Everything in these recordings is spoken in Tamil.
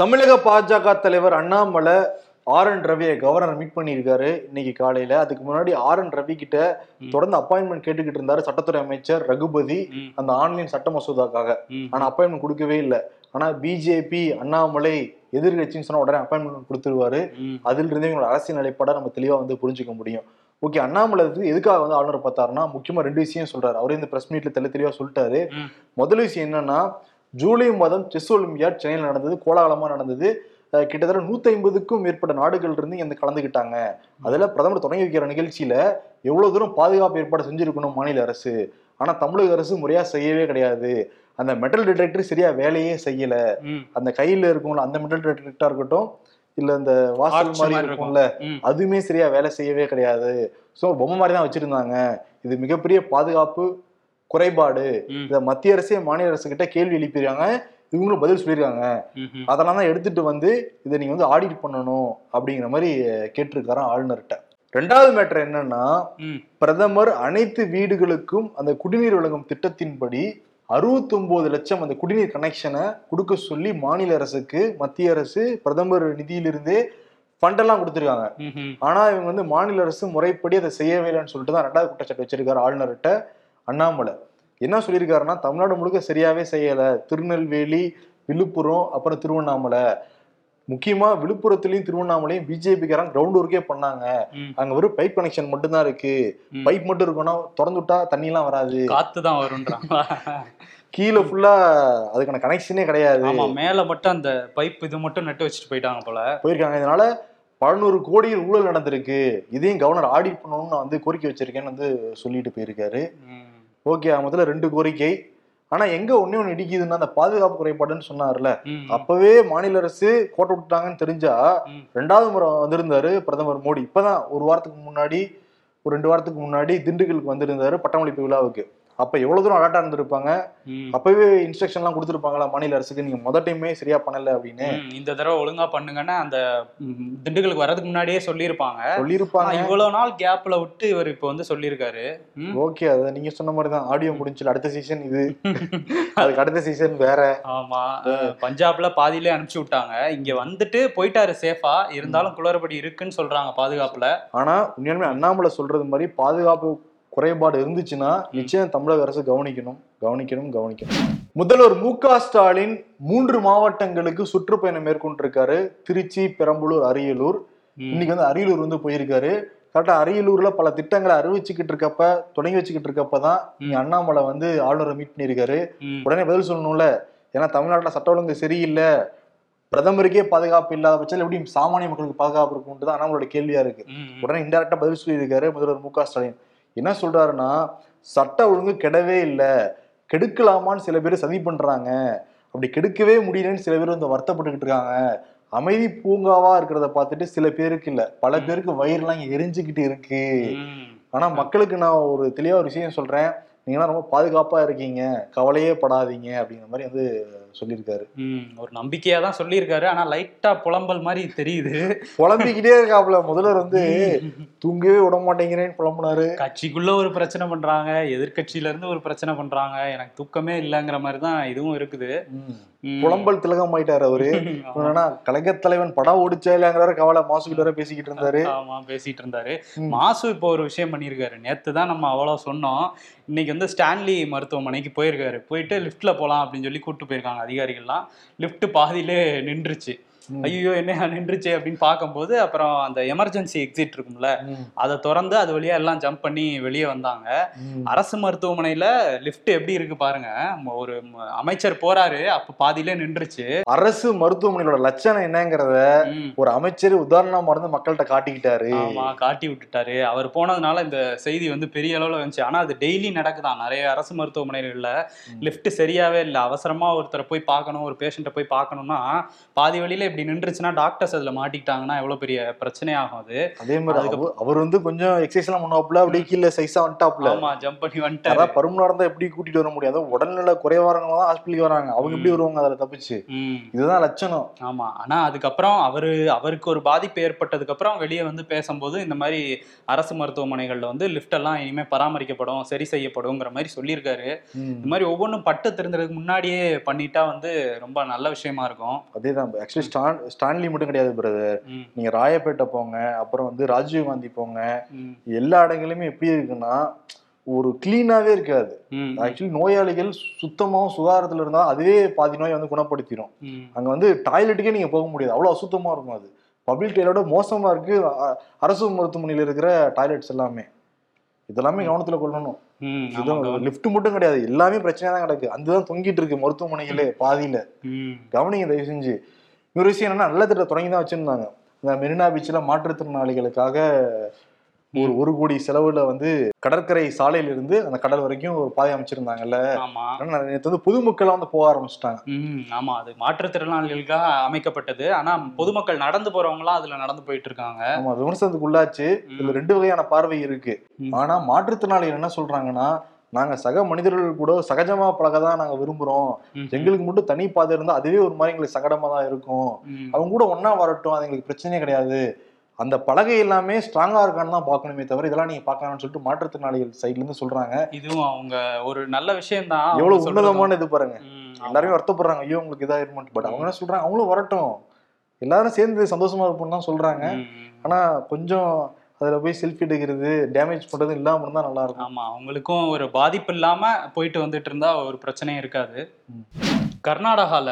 தமிழக பாஜக தலைவர் அண்ணாமலை ஆர் என் ரவியை கவர்னர் மீட் பண்ணியிருக்காரு இன்னைக்கு காலையில. அதுக்கு முன்னாடி ஆர் என் ரவி கிட்ட தொடர்ந்து அப்பாயின்மெண்ட் கேட்டுக்கிட்டு இருந்தாரு சட்டத்துறை அமைச்சர் ரகுபதி அந்த ஆன்லைன் சட்ட மசோதாக்காக. ஆனா அப்பாயின்மெண்ட் கொடுக்கவே இல்லை. ஆனா பிஜேபி அண்ணாமலை எதிர்கட்சின்னு சொன்னா உடனே அப்பாயின்மெண்ட் கொடுத்துருவாரு. அதில் இருந்தே இவங்களோட அரசியல் நிலைப்பாட நம்ம தெளிவா வந்து புரிஞ்சுக்க முடியும். ஓகே அண்ணாமலை வந்து எதுக்காக வந்து ஆளுநர் பார்த்தாருன்னா முக்கியமா ரெண்டு விஷயம் சொல்றாரு. அவரே இந்த பிரஸ் மீட்ல தெளி தெளிவா சொல்லிட்டாரு. முதல் விஷயம் என்னன்னா ஜூலை மாதம் செஸ் ஒலிம்பியாட் சென்னையில் நடந்தது கோலாகலமா நடந்தது. கிட்டத்தட்ட நூத்தி ஐம்பதுக்கும் மேற்பட்ட நாடுகள் இருந்து இங்க கலந்துக்கிட்டாங்க அதுல பிரதமர் தொடங்கி வைக்கிற நிகழ்ச்சியில எவ்வளவு தூரம் பாதுகாப்பு ஏற்பாடு செஞ்சிருக்கணும் மாநில அரசு. ஆனா தமிழக அரசு முறையா செய்யவே கிடையாது. அந்த மெட்டல் டிடெக்டர் சரியா வேலையே செய்யல. அந்த கையில இருக்கும்ல அந்த மெட்டல் டிடெக்டரா இருக்கட்டும் இல்ல இந்த வாசல் மாதிரி இருக்கும்ல அதுவுமே சரியா வேலை செய்யவே கிடையாது. ஸோ பொம்மை மாதிரி தான் வச்சிருந்தாங்க. இது மிகப்பெரிய பாதுகாப்பு குறைபாடு. இதை மத்திய அரசே மாநில அரசு கிட்ட கேள்வி எழுப்பியிருக்காங்க. இவங்களும் பதில் சொல்லியிருக்காங்க. அதெல்லாம் தான் எடுத்துட்டு வந்து இதை நீங்க வந்து ஆடிட் பண்ணணும் அப்படிங்கிற மாதிரி கேட்டிருக்காராம் ஆளுநர்கிட்ட. ரெண்டாவது மேட்டர் என்னன்னா பிரதமர் அனைத்து வீடுகளுக்கும் அந்த குடிநீர் வழங்கும் திட்டத்தின்படி 69 லட்சம் அந்த குடிநீர் கனெக்ஷனை கொடுக்க சொல்லி மாநில அரசுக்கு மத்திய அரசு பிரதமர் நிதியிலிருந்தே ஃபண்டெல்லாம் கொடுத்துருக்காங்க. ஆனா இவங்க வந்து மாநில அரசு முறைப்படி அதை செய்யவே இல்லைன்னு சொல்லிட்டு தான் ரெண்டாவது குற்றச்சாட்டு வச்சிருக்காரு ஆளுநர்கிட்ட. அண்ணாமலை. என்ன சொல்லியிருக்காருன்னா தமிழ்நாடு முழுக்க சரியாவே செய்யல. திருநெல்வேலி விழுப்புரம் அப்புறம் திருவண்ணாமலை. முக்கியமா விழுப்புரத்துலயும் திருவண்ணாமலையும் பிஜேபிக்காரங்க கிரவுண்ட் ஒர்க்கே பண்ணாங்க. அங்க வெறும் பைப் கனெக்ஷன் மட்டும் தான் இருக்கு. பைப் மட்டும் இருக்கணும் திறந்து விட்டா தண்ணி எல்லாம் வராது. காத்து தான் வரும்ன்றாங்க கீழே ஃபுல்லா அதுக்கான கனெக்ஷனே கிடையாது. ஆமா மேல மட்டும் அந்த பைப் இது மட்டும் நட்டு வச்சுட்டு போயிட்டாங்க போல. போயிருக்காங்க. இதனால பலநூறு கோடியில் ஊழல் நடந்திருக்கு. இதையும் கவர்னர் ஆடிட் பண்ணணும்னு நான் வந்து கோரிக்கை வச்சிருக்கேன்னு வந்து சொல்லிட்டு போயிருக்காரு. ஓகே முதல்ல ரெண்டு கோரிக்கை. ஆனா எங்க ஒண்ணே ஒண்ணு இடிக்குதுன்னா அந்த பாதுகாப்பு குறைபாடுன்னு சொன்னார்ல. அப்பவே மாநில அரசு கோட்டை விட்டுட்டாங்கன்னு தெரிஞ்சா. ரெண்டாவது முறை வந்திருந்தாரு பிரதமர் மோடி. இப்பதான் ஒரு வாரத்துக்கு முன்னாடி ஒரு ரெண்டு வாரத்துக்கு முன்னாடி திண்டுக்கலுக்கு வந்திருந்தாரு பட்டமளிப்பு விழாவுக்கு. அப்ப எவ்வளவு தூரம் அலர்ட்டா இருந்திருப்பாங்க. அப்பவே இன்ஸ்ட்ரக்ஷன் எல்லாம் கொடுத்துருப்பாங்களா மாநில அரசுக்கு நீங்க முத டைமே சரியா பண்ணல அப்படின்னு. இந்த தடவை ஒழுங்கா பண்ணுங்கன்னா அந்த திண்டுக்கலுக்கு வர்றதுக்கு முன்னாடியே சொல்லியிருப்பாங்க. சொல்லியிருப்பாங்க. இவ்வளவு நாள் கேப்ல விட்டு இவர் இப்ப வந்து சொல்லியிருக்காரு. ஓகே அது நீங்க சொன்ன மாதிரி தான் ஆடியோ முடிஞ்சல அடுத்த சீசன் இது. அதுக்கு அடுத்த சீசன் வேற. ஆமா. பஞ்சாப்ல பாதியிலே அனுப்பிச்சு விட்டாங்க. இங்க வந்துட்டு போயிட்டாரு சேஃபா. இருந்தாலும் குளறுபடி இருக்குன்னு சொல்றாங்க பாதுகாப்புல. ஆனா உண்மையாலுமே அண்ணாமலை சொல்றது மாதிரி பாதுகாப்பு குறைபாடு இருந்துச்சுன்னா நிச்சயம் தமிழக அரசு கவனிக்கணும். கவனிக்கணும் கவனிக்கணும். முதல்வர் மு க ஸ்டாலின் மூன்று மாவட்டங்களுக்கு சுற்றுப்பயணம் மேற்கொண்டிருக்காரு. திருச்சி பெரம்பலூர் அரியலூர். இன்னைக்கு வந்து அரியலூர் வந்து போயிருக்காரு. கரெக்டா அரியலூர்ல பல திட்டங்களை அறிவிச்சுக்கிட்டு இருக்கப்ப தொடங்கி வச்சுக்கிட்டு இருக்கப்பதான் அண்ணாமலை வந்து ஆளுநரை மீட் பண்ணியிருக்காரு. உடனே பதில் சொல்லணும்ல. ஏன்னா தமிழ்நாட்டுல சட்ட ஒழுங்கு சரியில்லை. பிரதமருக்கே பாதுகாப்பு இல்லாத பட்சத்தில் எப்படி சாமானிய மக்களுக்கு பாதுகாப்பு இருக்கும்ன்றது அண்ணாமலோட கேள்வியா இருக்கு. உடனே இன்டெரக்டா பதில் சொல்லியிருக்காரு முதல்வர் மு க ஸ்டாலின். என்ன சொல்றாருன்னா சட்ட ஒழுங்கு கெடவே இல்லை கெடுக்கலாமான்னு சில பேர் சதி பண்றாங்க. அப்படி கெடுக்கவே முடியலன்னு சில பேர் வந்து வருத்தப்பட்டுக்கிட்டு இருக்காங்க. அமைதி பூங்காவா இருக்கிறத பார்த்துட்டு சில பேருக்கு இல்ல. பல பேருக்கு வயிறுலாம் எரிஞ்சுக்கிட்டு இருக்கு. ஆனா மக்களுக்கு நான் ஒரு தெளிவா ஒரு விஷயம் சொல்றேன். நீங்களாம் ரொம்ப பாதுகாப்பா இருக்கீங்க. கவலையே படாதீங்க அப்படிங்கிற மாதிரி வந்து சொல்லியிருக்காரு. ஒரு நம்பிக்கையா தான் சொல்லியிருக்காரு. ஆனா லைட்டா புலம்பல் மாதிரி தெரியுது. புலம்பிக்கிட்டே இருக்காப்புல. முதல்வர் வந்து தூங்கவே விட மாட்டேங்கிறேன்னு புலம்புனாரு. கட்சிக்குள்ள ஒரு பிரச்சனை பண்றாங்க. எதிர்க்கட்சியில இருந்து ஒரு பிரச்சனை பண்றாங்க. எனக்கு தூக்கமே இல்லைங்கிற மாதிரி தான் இதுவும் இருக்குது. புலம்பல் திலகம் ஆயிட்டாரு அவரு என்னன்னா கலைஞர் தலைவன் படம் ஓடிச்சாலாங்கிற கவலை மாசுகிட்ட பேசிக்கிட்டு இருந்தாரு. ஆமா பேசிட்டு இருந்தாரு. மாசு இப்போ ஒரு விஷயம் பண்ணியிருக்காரு. நேத்து தான் நம்ம அவ்வளவு சொன்னோம். இன்னைக்கு வந்து ஸ்டான்லி மருத்துவமனைக்கு போயிருக்காரு. போயிட்டு லிஃப்ட்ல போலாம் அப்படின்னு சொல்லி கூப்பிட்டு போயிருக்காங்க. அதிகாரிகள்லாம் லிஃப்ட் பாதியிலே நின்றுச்சு. ஐயோ என்ன நின்றுச்சு அப்படின்னு பார்க்கும்போது அப்புறம் அந்த எமர்ஜென்சி எக்ஸிட் இருக்கும்ல. அதை திறந்து அது வழியா எல்லாம் ஜம்ப் பண்ணி வெளியே வந்தாங்க. அரசு மருத்துவமனையில லிஃப்ட் எப்படி இருக்கு பாருங்க. ஒரு அமைச்சர் போறாரு அப்ப பாதியிலே நின்றுச்சு. அரசு மருத்துவமனையோட லட்சணம் என்னங்கிறத. ஒரு அமைச்சர் உதாரணமா இருந்து மக்கள்கிட்ட காட்டிக்கிட்டாரு. ஆமா காட்டி விட்டுட்டாரு. அவர் போனதுனால இந்த செய்தி வந்து பெரிய அளவுல வந்துச்சு. ஆனா அது டெய்லி நடக்குதான். நிறைய அரசு மருத்துவமனைகள்ல. லிஃப்ட் சரியாவே இல்லை. அவசரமா ஒருத்தரை போய் பார்க்கணும் ஒரு பேஷண்ட்டை போய் பார்க்கணும்னா பாதி வழியில இப்படி நின்றுச்சுன்னா டாக்டர்ஸ் அதுல மாட்டிக்கிட்டாங்கன்னா எவ்வளவு பெரிய பிரச்சனை ஆகும் அது. அதே மாதிரி அவர் வந்து கொஞ்சம் எக்ஸசைஸ் எல்லாம் பண்ணுவாப்புல அப்படியே கீழே சைஸா வந்துட்டாப்புல. ஆமா ஜம்ப் பண்ணி வந்துட்டாரு. அதான் பருமனா இருந்தா எப்படி கூட்டிட்டு வர முடியாது உடல்நிலை குறைவாரங்க தான் ஹாஸ்பிட்டலுக்கு வராங்க. அவங்க எப்படி வருவாங்க அதுல தப்பிச்சு? இதுதான் லட்சணம். ஆமா ஆனா அதுக்கப்புறம் அவரு அவருக்கு ஒரு பாதிப்பு ஏற்பட்டதுக்கு அப்புறம் வெளியே வந்து பேசும்போது இந்த மாதிரி அரசு மருத்துவமனைகள்ல வந்து லிஃப்ட் எல்லாம் இனிமே பராமரிக்கப்படும் சரி செய்யப்படுங்கிற மாதிரி சொல்லியிருக்காரு. இந்த மாதிரி ஒவ்வொன்றும் பட்டு தெரிஞ்சதுக்கு முன்னாடியே பண்ணிட்டா வந்து ரொம்ப நல்ல விஷயமா இருக்கும். அதேதான் ஆக்சுவலி ஸ்டான் ஸ்டான்லி மட்டும் கிடையாது பிரதர் நீங்க ராயப்பேட்டை போங்க அப்புறம் வந்து ராஜீவ் காந்தி போங்க. எல்லா இடங்களுமே எப்படி இருக்குன்னா ஒரு கிளீனாவே இருக்காது. ஆக்சுவலி நோயாளிகள் சுத்தமாவும் சுகாதாரத்துல இருந்தா அதுவே பாதி நோயை வந்து குணப்படுத்திடும். அங்க வந்து டாய்லெட்டுக்கே நீங்க போக முடியாது. அவ்வளவு அசுத்தமா இருக்கும் அது. பப்ளிக் டாய்லெட்டோட மோசமா இருக்கு. அரசு மருத்துவமனையில இருக்கிற டாய்லெட்ஸ் எல்லாமே. இதெல்லாமே கவனத்துல கொள்ளணும். லிஃப்ட் மட்டும் கிடையாது. எல்லாமே பிரச்சனையா தான் கிடக்கு. அதுதான் தொங்கிட்டு இருக்கு மருத்துவமனைகளே பாதியில. கவனிங்க தயவு செஞ்சு. இன்னொரு விஷயம் என்னன்னா நல்ல திட்டம் தொடங்கி தான் வச்சிருந்தாங்க. இந்த மெரினா பீச்சில் மாற்றுத்திறனாளிகளுக்காக ஒரு ஒரு கோடி செலவுல வந்து கடற்கரை சாலையில இருந்து அந்த கடல் வரைக்கும் ஒரு பாதை அமைச்சிருந்தாங்கல்ல. நேற்று வந்து பொதுமக்கள்லாம் வந்து போக ஆரம்பிச்சிட்டாங்க. ஆமா. அது மாற்றுத்திறனாளிகளுக்காக அமைக்கப்பட்டது. ஆனா பொதுமக்கள் நடந்து போறவங்களாம் அதுல நடந்து போயிட்டு இருக்காங்க ஆமா விமர்சனத்துக்கு உள்ளாச்சு இதுல ரெண்டு வகையான பார்வை இருக்கு. ஆனா மாற்றுத்திறனாளிகள் என்ன சொல்றாங்கன்னா நாங்க சக மனிதர்கள் கூட சகஜமா பழக தான் நாங்க விரும்புறோம். எங்களுக்கு மட்டும் தனி பாதை இருந்தா அதுவே ஒரு மாதிரி எங்களுக்கு சங்கடமா தான் இருக்கும். அவங்க கூட ஒண்ணா வரட்டும் அது எங்களுக்கு பிரச்சனையே கிடையாது. அந்த பலகை எல்லாமே ஸ்ட்ராங்கா இருக்கான்னு தான் பார்க்கணுமே தவிர இதெல்லாம் நீங்க பார்க்கணும்னு சொல்லிட்டு மாற்றுத்திறனாளிகள் சைட்ல இருந்து சொல்றாங்க. இதுவும் அவங்க ஒரு நல்ல விஷயம் தான் எவ்வளவு உன்னதமான இது பாருங்க. எல்லாருமே எல்லாருமே வருத்தப்படுறாங்க. ஐயோ உங்களுக்கு இதா இருமாட்டு பட் அவங்க என்ன சொல்றாங்க? அவங்களும் வரட்டும். எல்லாரும் சேர்ந்து சந்தோஷமா இருப்போம்னு தான் சொல்றாங்க. ஆனா கொஞ்சம் அதுல போய் செல்ஃபி எடுக்கிறது டேமேஜ் பண்றது இல்லாம இருந்தா நல்லா இருக்கும். ஆமா அவங்களுக்கும் ஒரு பாதிப்பு இல்லாம போயிட்டு வந்துட்டு இருந்தா ஒரு பிரச்சனையும் இருக்காது. ம். கர்நாடகால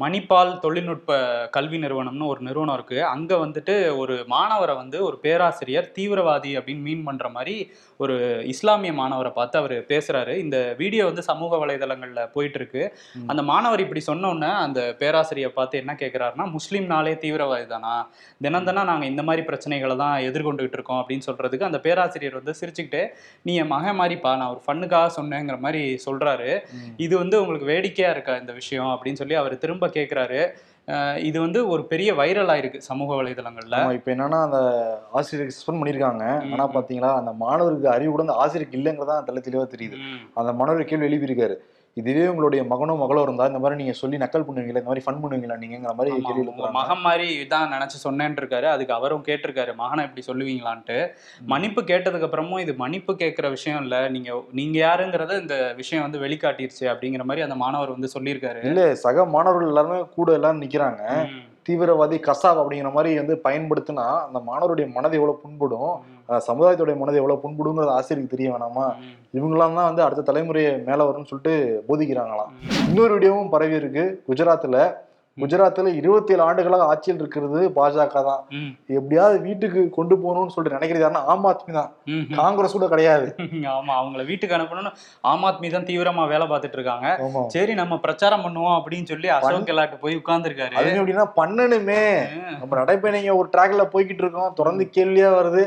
மணிப்பால் தொழில்நுட்ப கல்வி நிறுவனம்னு ஒரு நிறுவனம் இருக்கு. அங்க வந்துட்டு ஒரு மாணவரை வந்து ஒரு பேராசிரியர் தீவிரவாதி அப்படின்னு மீன் பண்ற மாதிரி ஒரு இஸ்லாமிய மாணவரை பார்த்து அவர் பேசுறாரு. இந்த வீடியோ வந்து சமூக வலைதளங்கள்ல போயிட்டு இருக்கு ம். அந்த மாணவர் இப்படி சொன்ன உடனே அந்த பேராசிரியர் பார்த்து என்ன கேட்கிறாருன்னா முஸ்லீம்னாலே தீவிரவாதி தானா? தினம் தினம் நாங்க இந்த மாதிரி பிரச்சனைகளை தான் எதிர்கொண்டுகிட்டு இருக்கோம். அப்படின்னு சொல்றதுக்கு அந்த பேராசிரியர் வந்து சிரிச்சுக்கிட்டு நீ என் மகன் மாதிரிப்பா நான் ஒரு ஃபண்ணுக்காக சொன்னேங்கிற மாதிரி சொல்றாரு. இது வந்து உங்களுக்கு வேடிக்கையா இருக்கா இந்த விஷயம்? அப்படின்னு சொல்லி அவர் திரும்ப கேட்குறாரு இது வந்து ஒரு பெரிய வைரல் ஆயிருக்கு சமூக வலைதளங்கள்ல. இப்ப என்னன்னா அந்த ஆசிரியருக்கு சஸ்பெண்ட் பண்ணிருக்காங்க. ம், ஆனா. பாத்தீங்களா அந்த மாணவருக்கு அறிவு கூட அந்த ஆசிரியருக்கு இல்லைங்கிறதா தெளிவா தெரியுது. அந்த மாணவர் கேள்வி எழுப்பியிருக்காரு. இதுவே உங்களுடைய மகனோ மகளோ இருந்தா இந்த மாதிரி நீங்க சொல்லி நக்கல் பண்ணுவீங்களா? இந்த மாதிரி ஃபன் பண்ணுவீங்களா? நீங்கிற மாதிரி கேள்வி மகன் மாதிரி இதான் நினைச்சு சொன்னேன்னு இருக்காரு அதுக்கு அவரும் கேட்டிருக்காரு மகனை இப்படி சொல்லுவீங்களான்ட்டு. மன்னிப்பு கேட்டதுக்கு அப்புறமும் இது மன்னிப்பு கேட்கிற விஷயம் இல்ல. நீங்க நீங்க யாருங்கிறத இந்த விஷயம் வந்து வெளிக்காட்டிருச்சு அப்படிங்கிற மாதிரி அந்த மாணவர் வந்து சொல்லியிருக்காரு. இல்ல சக மாணவர்கள் எல்லாருமே கூட எல்லாரும் நிக்கிறாங்க. ம், தீவிரவாதி கசாப் அப்படிங்கிற மாதிரி வந்து பயன்படுத்தினா அந்த மாணவருடைய மனதை எவ்வளவு புண்படும். சமுதாயத்துடைய மனதை எவ்வளவு புண்படுங்கிறது ஆசிரியருக்கு தெரிய வேணாமா? ம், இவங்கெல்லாம் தான் வந்து அடுத்த தலைமுறையை மேல வரும்னு சொல்லிட்டு போதிக்கிறாங்களாம். இன்னொரு வீடியோவும் பரவி இருக்கு குஜராத்ல குஜராத்ல இருபத்தி ஏழு ஆண்டுகளாக ஆட்சியில் இருக்கிறது பாஜக தான். எப்படியாவது வீட்டுக்கு கொண்டு போகணும்னு சொல்லிட்டு நினைக்கிறது ஆம் ஆத்மி தான். காங்கிரஸ் கூட கிடையாது. ஆமா அவங்கள வீட்டுக்கு அனுப்பணும்னு ஆம் ஆத்மி தான் தீவிரமா வேலை பார்த்துட்டு இருக்காங்க. சரி நம்ம பிரச்சாரம் பண்ணுவோம் அப்படின்னு சொல்லி அசோக் கெலாட் போய் உட்கார்ந்துருக்காரு. அது எப்படின்னா பண்ணணுமே நம்ம நடைப்பயணிங்க ஒரு ட்ராக்ல போய்கிட்டு இருக்கோம் தொடர்ந்து கேள்வியா வருது.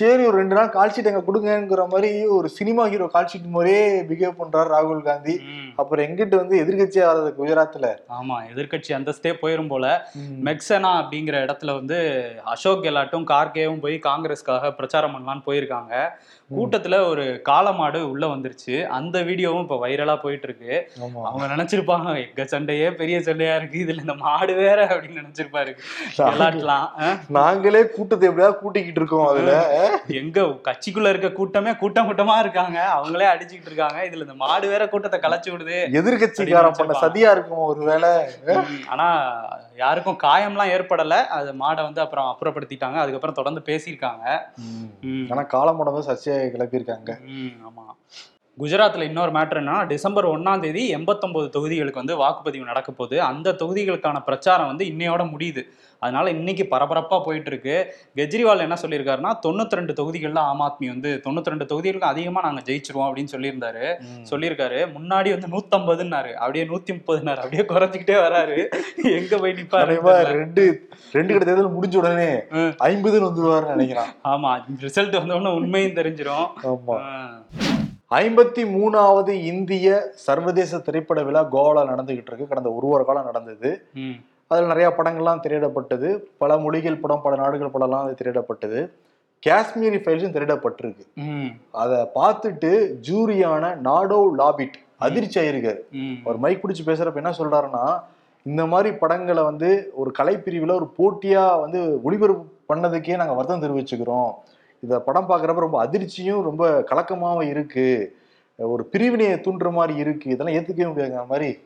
சரி ஒரு ரெண்டு நாள் கால் ஷீட் எங்க கொடுங்கங்கிற மாதிரி ஒரு சினிமா ஹீரோ கால் ஷீட் மாதிரியே பிஹேவ் பண்றாரு ராகுல் காந்தி. அப்புறம் எங்கிட்டு வந்து எதிர்கட்சியா வர்றது குஜராத்ல ஆமா எதிர்க்கட்சி அந்தஸ்தே போயிரும் போல. மெக்சனா அப்படிங்கிற இடத்துல வந்து அசோக் கெலாட்டும் கார்கேவும் போய் காங்கிரஸ்க்காக பிரச்சாரம் பண்ணலான்னு போயிருக்காங்க. கூட்டத்துல ஒரு காளமாடு உள்ள வந்துருச்சு. அந்த வீடியோவும் இப்ப வைரலா போயிட்டு இருக்கு அவங்க நினைச்சிருப்பாங்க எங்க சண்டையே பெரிய சண்டையா இருக்கு. இதுல இந்த மாடு வேற அப்படின்னு நினைச்சிருப்பாரு. அஹ், நாங்களே கூட்டத்தை எப்படியாவது கூட்டிக்கிட்டு இருக்கோம் அதுல. எங்க கட்சிக்குள்ள இருக்க கூட்டமே கூட்டம் கூட்டமா இருக்காங்க. அவங்களே அடிச்சுக்கிட்டு இருக்காங்க. இதுல இந்த மாடு வேற கூட்டத்தை கலைச்சு விடுது எதிர்கட்சிக்காரன் பண்ண சதியா இருக்குமோ ஒருவேளை ஆனா யாருக்கும் காயம்லாம் ஏற்படல. அது மாடை வந்து அப்புறம் அப்புறப்படுத்திட்டாங்க. அதுக்கப்புறம் தொடர்ந்து பேசியிருக்காங்க. ஆனா காலமோட வந்து சர்ச்சையை கிளப்பியிருக்காங்க. ஆமா. குஜராத்ல இன்னொரு மேட்ரு என்னன்னா டிசம்பர் ஒன்னாம் தேதி எண்பத்தொன்பது தொகுதிகளுக்கு வந்து வாக்குப்பதிவு நடக்க போகுது. அந்த தொகுதிகளுக்கான பிரச்சாரம் வந்து இன்னையோட முடியுது. அதனால இன்னைக்கு பரபரப்பா போயிட்டு இருக்கு. கெஜ்ரிவால் என்ன சொல்லியிருக்காருன்னா தொண்ணூத்தி ரெண்டு தொகுதிகள்ல ஆம் ஆத்மி வந்து தொண்ணூத்தி ரெண்டு தொகுதிகளுக்கு அதிகமா நாங்க ஜெயிச்சிருவோம் அப்படின்னு சொல்லியிருந்தாரு. சொல்லியிருக்காரு. முன்னாடி வந்து நூத்தம்பதுன்னாரு. அப்படியே நூத்தி முப்பதுனாரு அப்படியே குறைஞ்சிக்கிட்டே வராரு. எங்க போய் நிப்பாரு ரெண்டு ரெண்டு கிட்ட தேர்தல் முடிஞ்ச உடனே. ஐம்பதுன்னு வந்துருவாருன்னு நினைக்கிறான். ஆமா ரிசல்ட் வந்த உடனே உண்மையும் தெரிஞ்சிரும். ஆமா. ஐம்பத்தி மூணாவது இந்திய சர்வதேச திரைப்பட விழா கோவால நடந்துகிட்டு இருக்கு. கடந்த ஒரு வார காலம் நடந்தது. அதில் நிறைய படங்கள்லாம் திரையிடப்பட்டது. பல மொழிகள் படம் பல நாடுகள் படம்லாம் அது திரையிடப்பட்டது. காஷ்மீரி ஃபைல்ஸும் திரையிடப்பட்டிருக்கு. அதை பார்த்துட்டு ஜூரியான நாடோ லாபிட் அதிர்ச்சி ஆயிருக்காரு. அவர் மைக் பிடிச்சி பேசுறப்ப என்ன சொல்றாருன்னா இந்த மாதிரி படங்களை வந்து ஒரு கலைப்பிரிவுல ஒரு போட்டியா வந்து ஒளிபரப்பு பண்ணதுக்கே நாங்க வருத்தம் தெரிவிச்சுக்கிறோம். இத படம் பார்க்கறப்ப ரொம்ப அதிர்ச்சியும் ரொம்ப கலக்கமாவும் இருக்கு. ஒரு பிரிவினையை தூண்டுற மாதிரி இருக்கு. இதெல்லாம் ஏத்துக்கவே முடியாதுங்க மாதிரி.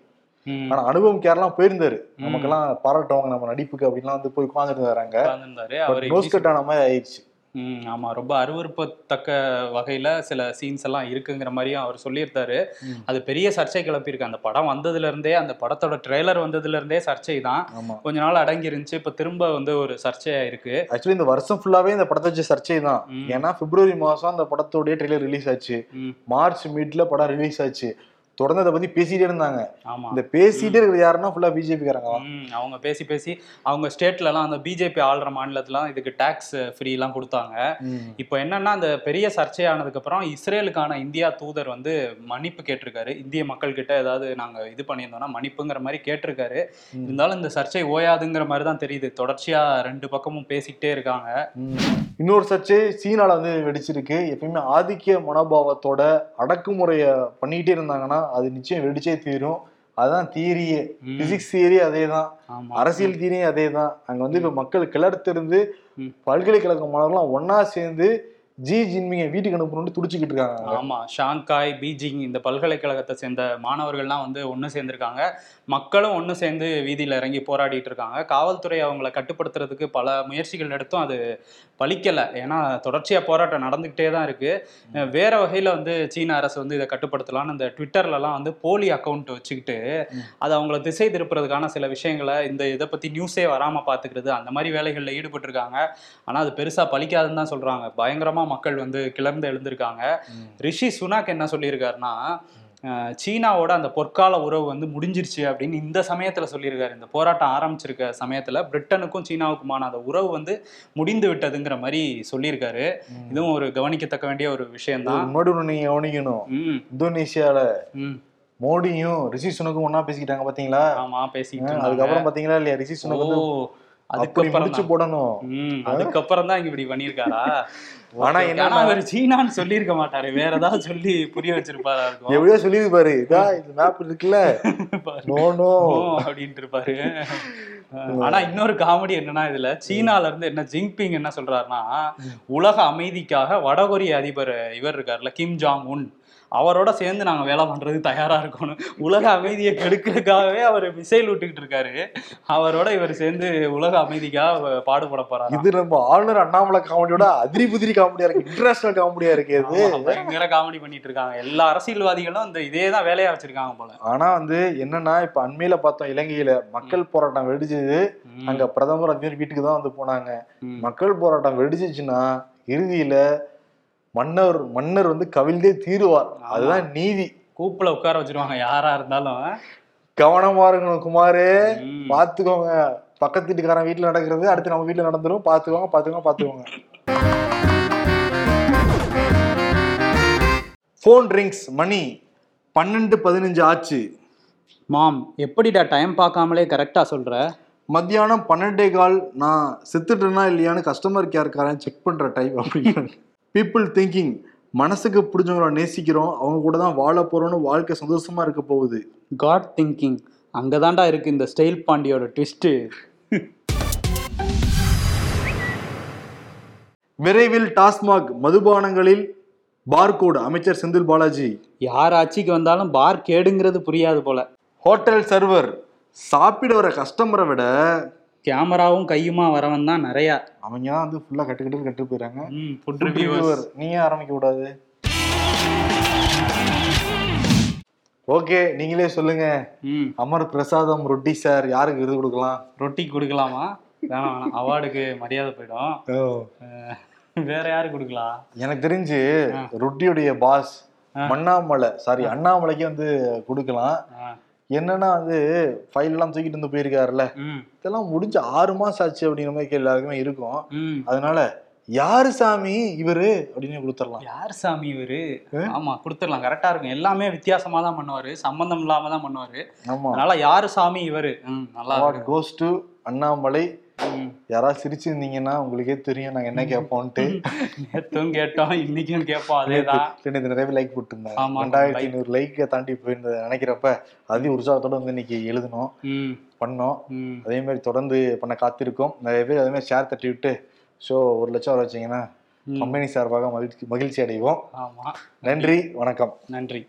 ஆனா அனுபவம் கேரலாம் போயிருந்தாரு. ம். நமக்கெல்லாம் பாராட்டுவாங்க. நம்ம நடிப்புக்கு அப்படின்லாம் வந்து போய் உட்காந்துட்டு வராங்க உட்கார்ந்திருந்தாரு. அவர் நோஸ் கட் ஆன மாதிரி ஆயிடுச்சு. ஆமா. ரொம்ப அருவருப்பத்தக்க வகையில சில சீன்ஸ் எல்லாம் இருக்குங்கிற மாதிரியும் அவர் சொல்லியிருந்தாரு. அது பெரிய சர்ச்சை கிளப்பியிருக்கு. அந்த படம் வந்ததுல இருந்தே அந்த படத்தோட ட்ரெய்லர் வந்ததுல இருந்தே சர்ச்சை தான். கொஞ்ச நாள் அடங்கி இருந்துச்சு இப்ப திரும்ப வந்து ஒரு சர்ச்சையா இருக்கு. ஆக்சுவலி இந்த வருஷம் ஃபுல்லாவே இந்த படத்தை வச்சு சர்ச்சை தான். ஏன்னா பிப்ரவரி மாசம் அந்த படத்தோடைய ட்ரெய்லர் ரிலீஸ் ஆச்சு. மார்ச் மிட்ல படம் ரிலீஸ் ஆச்சு. தொடர்ந்து அதை பத்தி பேசிட்டே இருந்தாங்க. ஆமா. இந்த பேசிட்டே இருக்கிற யாருன்னா ஃபுல்லா பிஜேபி காரங்க தான். ம், அவங்க பேசி பேசி அவங்க ஸ்டேட்ல எல்லாம் அந்த பிஜேபி ஆள்ற மாநிலத்துலாம் இதுக்கு டாக்ஸ் ஃப்ரீ எல்லாம் கொடுத்தாங்க. இப்போ என்னன்னா அந்த பெரிய சர்ச்சையானதுக்கு அப்புறம் இஸ்ரேலுக்கான இந்தியா தூதர் வந்து மன்னிப்பு கேட்டிருக்காரு. இந்திய மக்கள் கிட்ட ஏதாவது நாங்க இது பண்ணியிருந்தோம்னா மன்னிப்புங்கிற மாதிரி கேட்டிருக்காரு. இருந்தாலும் இந்த சர்ச்சை ஓயாதுங்கிற மாதிரி தான் தெரியுது. தொடர்ச்சியா ரெண்டு பக்கமும் பேசிக்கிட்டே இருக்காங்க. இன்னொரு சர்ச்சை சீனால வந்து வெடிச்சிருக்கு. எப்பயுமே ஆதிக்க மனோபாவத்தோட அடக்குமுறைய பண்ணிக்கிட்டே இருந்தாங்கன்னா அது நிச்சயம் வெடிச்சே தீரும். அதான் தியரியே பிசிக்ஸ் தியரி அதே தான் அரசியல் தியரியும் அதே தான் அங்க வந்து இப்ப மக்கள் கிளர்த்திருந்து. பல்கலைக்கழக மாணவர்கள்லாம் ஒண்ணா சேர்ந்து ஜி ஜின்மிங்க வீட்டுக்கு அனுப்பணும்னு துடிச்சுக்கிட்டு இருக்காங்க. ஆமா ஷாங்காய் பீஜிங் இந்த பல்கலைக்கழகத்தை சேர்ந்த மாணவர்கள்லாம் வந்து ஒன்று சேர்ந்திருக்காங்க. மக்களும் ஒன்று சேர்ந்து வீதியில் இறங்கி போராடிட்டு இருக்காங்க. காவல்துறை அவங்கள கட்டுப்படுத்துறதுக்கு பல முயற்சிகள் எடுத்தும் அது பலிக்கலை. ஏன்னா தொடர்ச்சியாக போராட்டம் நடந்துக்கிட்டே தான் இருக்கு. வேற வகையில் வந்து சீன அரசு வந்து இதை கட்டுப்படுத்தலாம்னு இந்த ட்விட்டர்லலாம் வந்து போலி அக்கௌண்ட் வச்சுக்கிட்டு. அதை அவங்கள திசை திருப்புறதுக்கான சில விஷயங்களை இந்த இதை பற்றி நியூஸே வராமல் பார்த்துக்கிறது அந்த மாதிரி வேலைகளில் ஈடுபட்டிருக்காங்க. ஆனால் அது பெருசாக பலிக்காதுன்னு தான் சொல்கிறாங்க பயங்கரமாக மக்கள் வந்து கிளர்ந்து எழுந்திருக்காங்க. ரிஷி சுனாக் என்ன சொல்லியிருக்காருன்னா சீனாவோட அந்த பொற்கால உறவு வந்து முடிஞ்சிருச்சு அப்படின்னு இந்த சமயத்துல சொல்லியிருக்காரு. இந்த போராட்டம் ஆரம்பிச்சிருக்க சமயத்துல பிரிட்டனுக்கும் சீனாவுக்குமான அந்த உறவு வந்து முடிந்து விட்டதுங்கிற மாதிரி சொல்லியிருக்காரு. இதுவும் ஒரு கவனிக்கத்தக்க வேண்டிய ஒரு விஷயம்தான். முன்னாடி ஒண்ணு நீங்க கவனிக்கணும். ம். மோடியும் ரிஷி சுனக்கும் ஒண்ணா பேசிக்கிட்டாங்க பாத்தீங்களா? ஆமா பேசிட்டு ஆ, அதுக்கப்புறம் பாத்தீங்களா இல்லையா? ரிஷி சுனக் வந்து அதுக்கப்புறம் முடிச்சு. போடணும். அதுக்கப்புறம் தான் இப்படி பண்ணியிருக்காரா? ஆனா அவர் சீனான்னு சொல்லியிருக்க மாட்டாரு. வேற ஏதாவது சொல்லி புரிய வச்சிருப்பாரா எப்படியோ சொல்லிது பாரு இதா மேப் இருக்குல்ல. நோ அப்படின்ட்டு இருப்பாரு ஆனா இன்னொரு காமெடி என்னன்னா இதுல சீனால இருந்து என்ன ஜிங்பிங் என்ன சொல்றாருன்னா உலக அமைதிக்காக வடகொரிய அதிபர் இவர் இருக்காருல்ல கிம் ஜாங் உன். அவரோட சேர்ந்து நாங்க வேலை பண்றது தயாரா இருக்கணும். உலக அமைதியை கெடுக்கிறதுக்காகவே அவர் மிசைல் விட்டுக்கிட்டு இருக்காரு. அவரோட இவர் சேர்ந்து உலக அமைதிக்காக பாடுபட போறாரு? இது நம்ம ஆளுநர் அண்ணாமலை காமெடியோட அதிரி புதிரி காமெடியா இருக்கு. இன்டர்நேஷனல் காமெடியா இருக்கு இது. பயங்கர காமெடி பண்ணிட்டு இருக்காங்க. எல்லா அரசியல்வாதிகளும் இந்த இதே தான் வேலையா வச்சிருக்காங்க போல. ஆனா வந்து என்னன்னா இப்ப அண்மையில பார்த்தோம் இலங்கையில மக்கள் போராட்டம் வெடிச்சது. அங்க பிரதமர் வீட்டுக்கு தான் வந்து போனாங்க. மக்கள் போராட்டம் வெடிச்சிச்சுன்னா இறுதியில மன்னர் மன்னர் வந்து கவிழ்ந்தே தீருவார். அதுதான் நீதி. கூப்புல உட்கார வச்சிருவாங்க யாரா இருந்தாலும். கவனமா இருக்கணும் குமாரு. பாத்துக்கோங்க. பக்கத்து வீட்டுக்காரன் வீட்டுல நடக்கிறது அடுத்து நம்ம வீட்டுல நடந்துரும். பாத்துக்கோங்க பாத்துக்கோங்க பாத்துக்கோங்க. ஃபோன் ரிங்ஸ் மணி பன்னெண்டு பதினஞ்சு ஆச்சு. மாம் எப்படிடா டைம் பார்க்காமலே கரெக்டா சொல்ற? மத்தியானம் பன்னெண்டே கால் நான் செத்துட்டேனா இல்லையான்னு கஸ்டமர் கேர்காரன் செக் பண்ற டைம் அப்படின்னு பீப்புள் திங்கிங் மனசுக்கு பிடிச்சவங்கள நேசிக்கிறோம் அவங்க கூட தான் வாழ போறோம்னு வாழ்க்கை சந்தோஷமா இருக்க போகுது. காட் திங்கிங் அங்கதான்டா இருக்கு இந்த ஸ்டைல் பாண்டியோட ட்விஸ்ட் விரைவில் டாஸ்மாக் மதுபானங்களில் பார்கோடு அமைச்சர் செந்தில் பாலாஜி. யார் ஆட்சிக்கு வந்தாலும் பார் கேடுங்கிறது புரியாது போல. ஹோட்டல் சர்வர் சாப்பிட வர கஸ்டமரை விட கேமராவும் கையுமா வரவன் தான் நிறைய. அவங்க தான் வந்து ஃபுல்லா கட்டு கட்டு போயிறாங்க. ஃபுட். ரிவ்யூவர்ஸ் நீங்க ஆரம்பிக்க கூடாது. ஓகே நீங்களே சொல்லுங்க. அமர் பிரசாதம் ரொட்டி சார் யாருக்கு விருது கொடுக்கலாம்? ரொட்டி கொடுக்கலாமா? வேணாம் வேணாம். அவார்டுக்கு மரியாதை போயிடும். வேற யாரு கொடுக்கலாம்? எனக்கு தெரிஞ்சு. ரொட்டியுடைய பாஸ். மண்ணாமலை சாரி அண்ணாமலைக்கு வந்து கொடுக்கலாம். என்னன்னா வந்து ஃபைல் எல்லாம் தூக்கிட்டு வந்து போயிருக்காருல்ல? இதெல்லாம் முடிஞ்சு ஆறு மாசம் ஆச்சு அப்படிங்கிற மாதிரி எல்லாருக்குமே இருக்கும். அதனால யாரு சாமி? இவரு? அப்படின்னு கொடுத்துடலாம். யார் சாமி இவரு? ஆமா கொடுத்துடலாம். கரெக்டா இருக்கும். எல்லாமே வித்தியாசமா தான் பண்ணுவாரு. சம்பந்தம் இல்லாம தான் பண்ணுவாரு. ஆமா. அதனால யாரு சாமி இவரு? நல்லா வாட் இருக்கு. Goes to Annamalai. யாராவது சிரிச்சிருந்தீங்கன்னா உங்களுக்கே தெரியும் நாங்க என்ன கேட்போம்ட்டு நேத்தும் கேட்டோம் இன்னைக்கும் கேட்போம் அதேதான் நிறைய லைக் போட்டிருந்தாங்க. ஆமா, ரெண்டாயிரத்தி. ஐநூறு லைக்கை தாண்டி போயிருந்தது நினைக்கிறப்ப அதி உற்சாகத்தோட வந்து இன்னைக்கு எழுதணும் பண்ணோம். அதே மாதிரி தொடர்ந்து பண்ண காத்திருக்கோம். நிறைய பேர் அதே மாதிரி ஷேர் தட்டி விட்டு ஷோ ஒரு லட்சம் வர வச்சீங்கன்னா. கம்பெனி சார்பாக மகிழ்ச்சி மகிழ்ச்சி அடைவோம். நன்றி வணக்கம். நன்றி.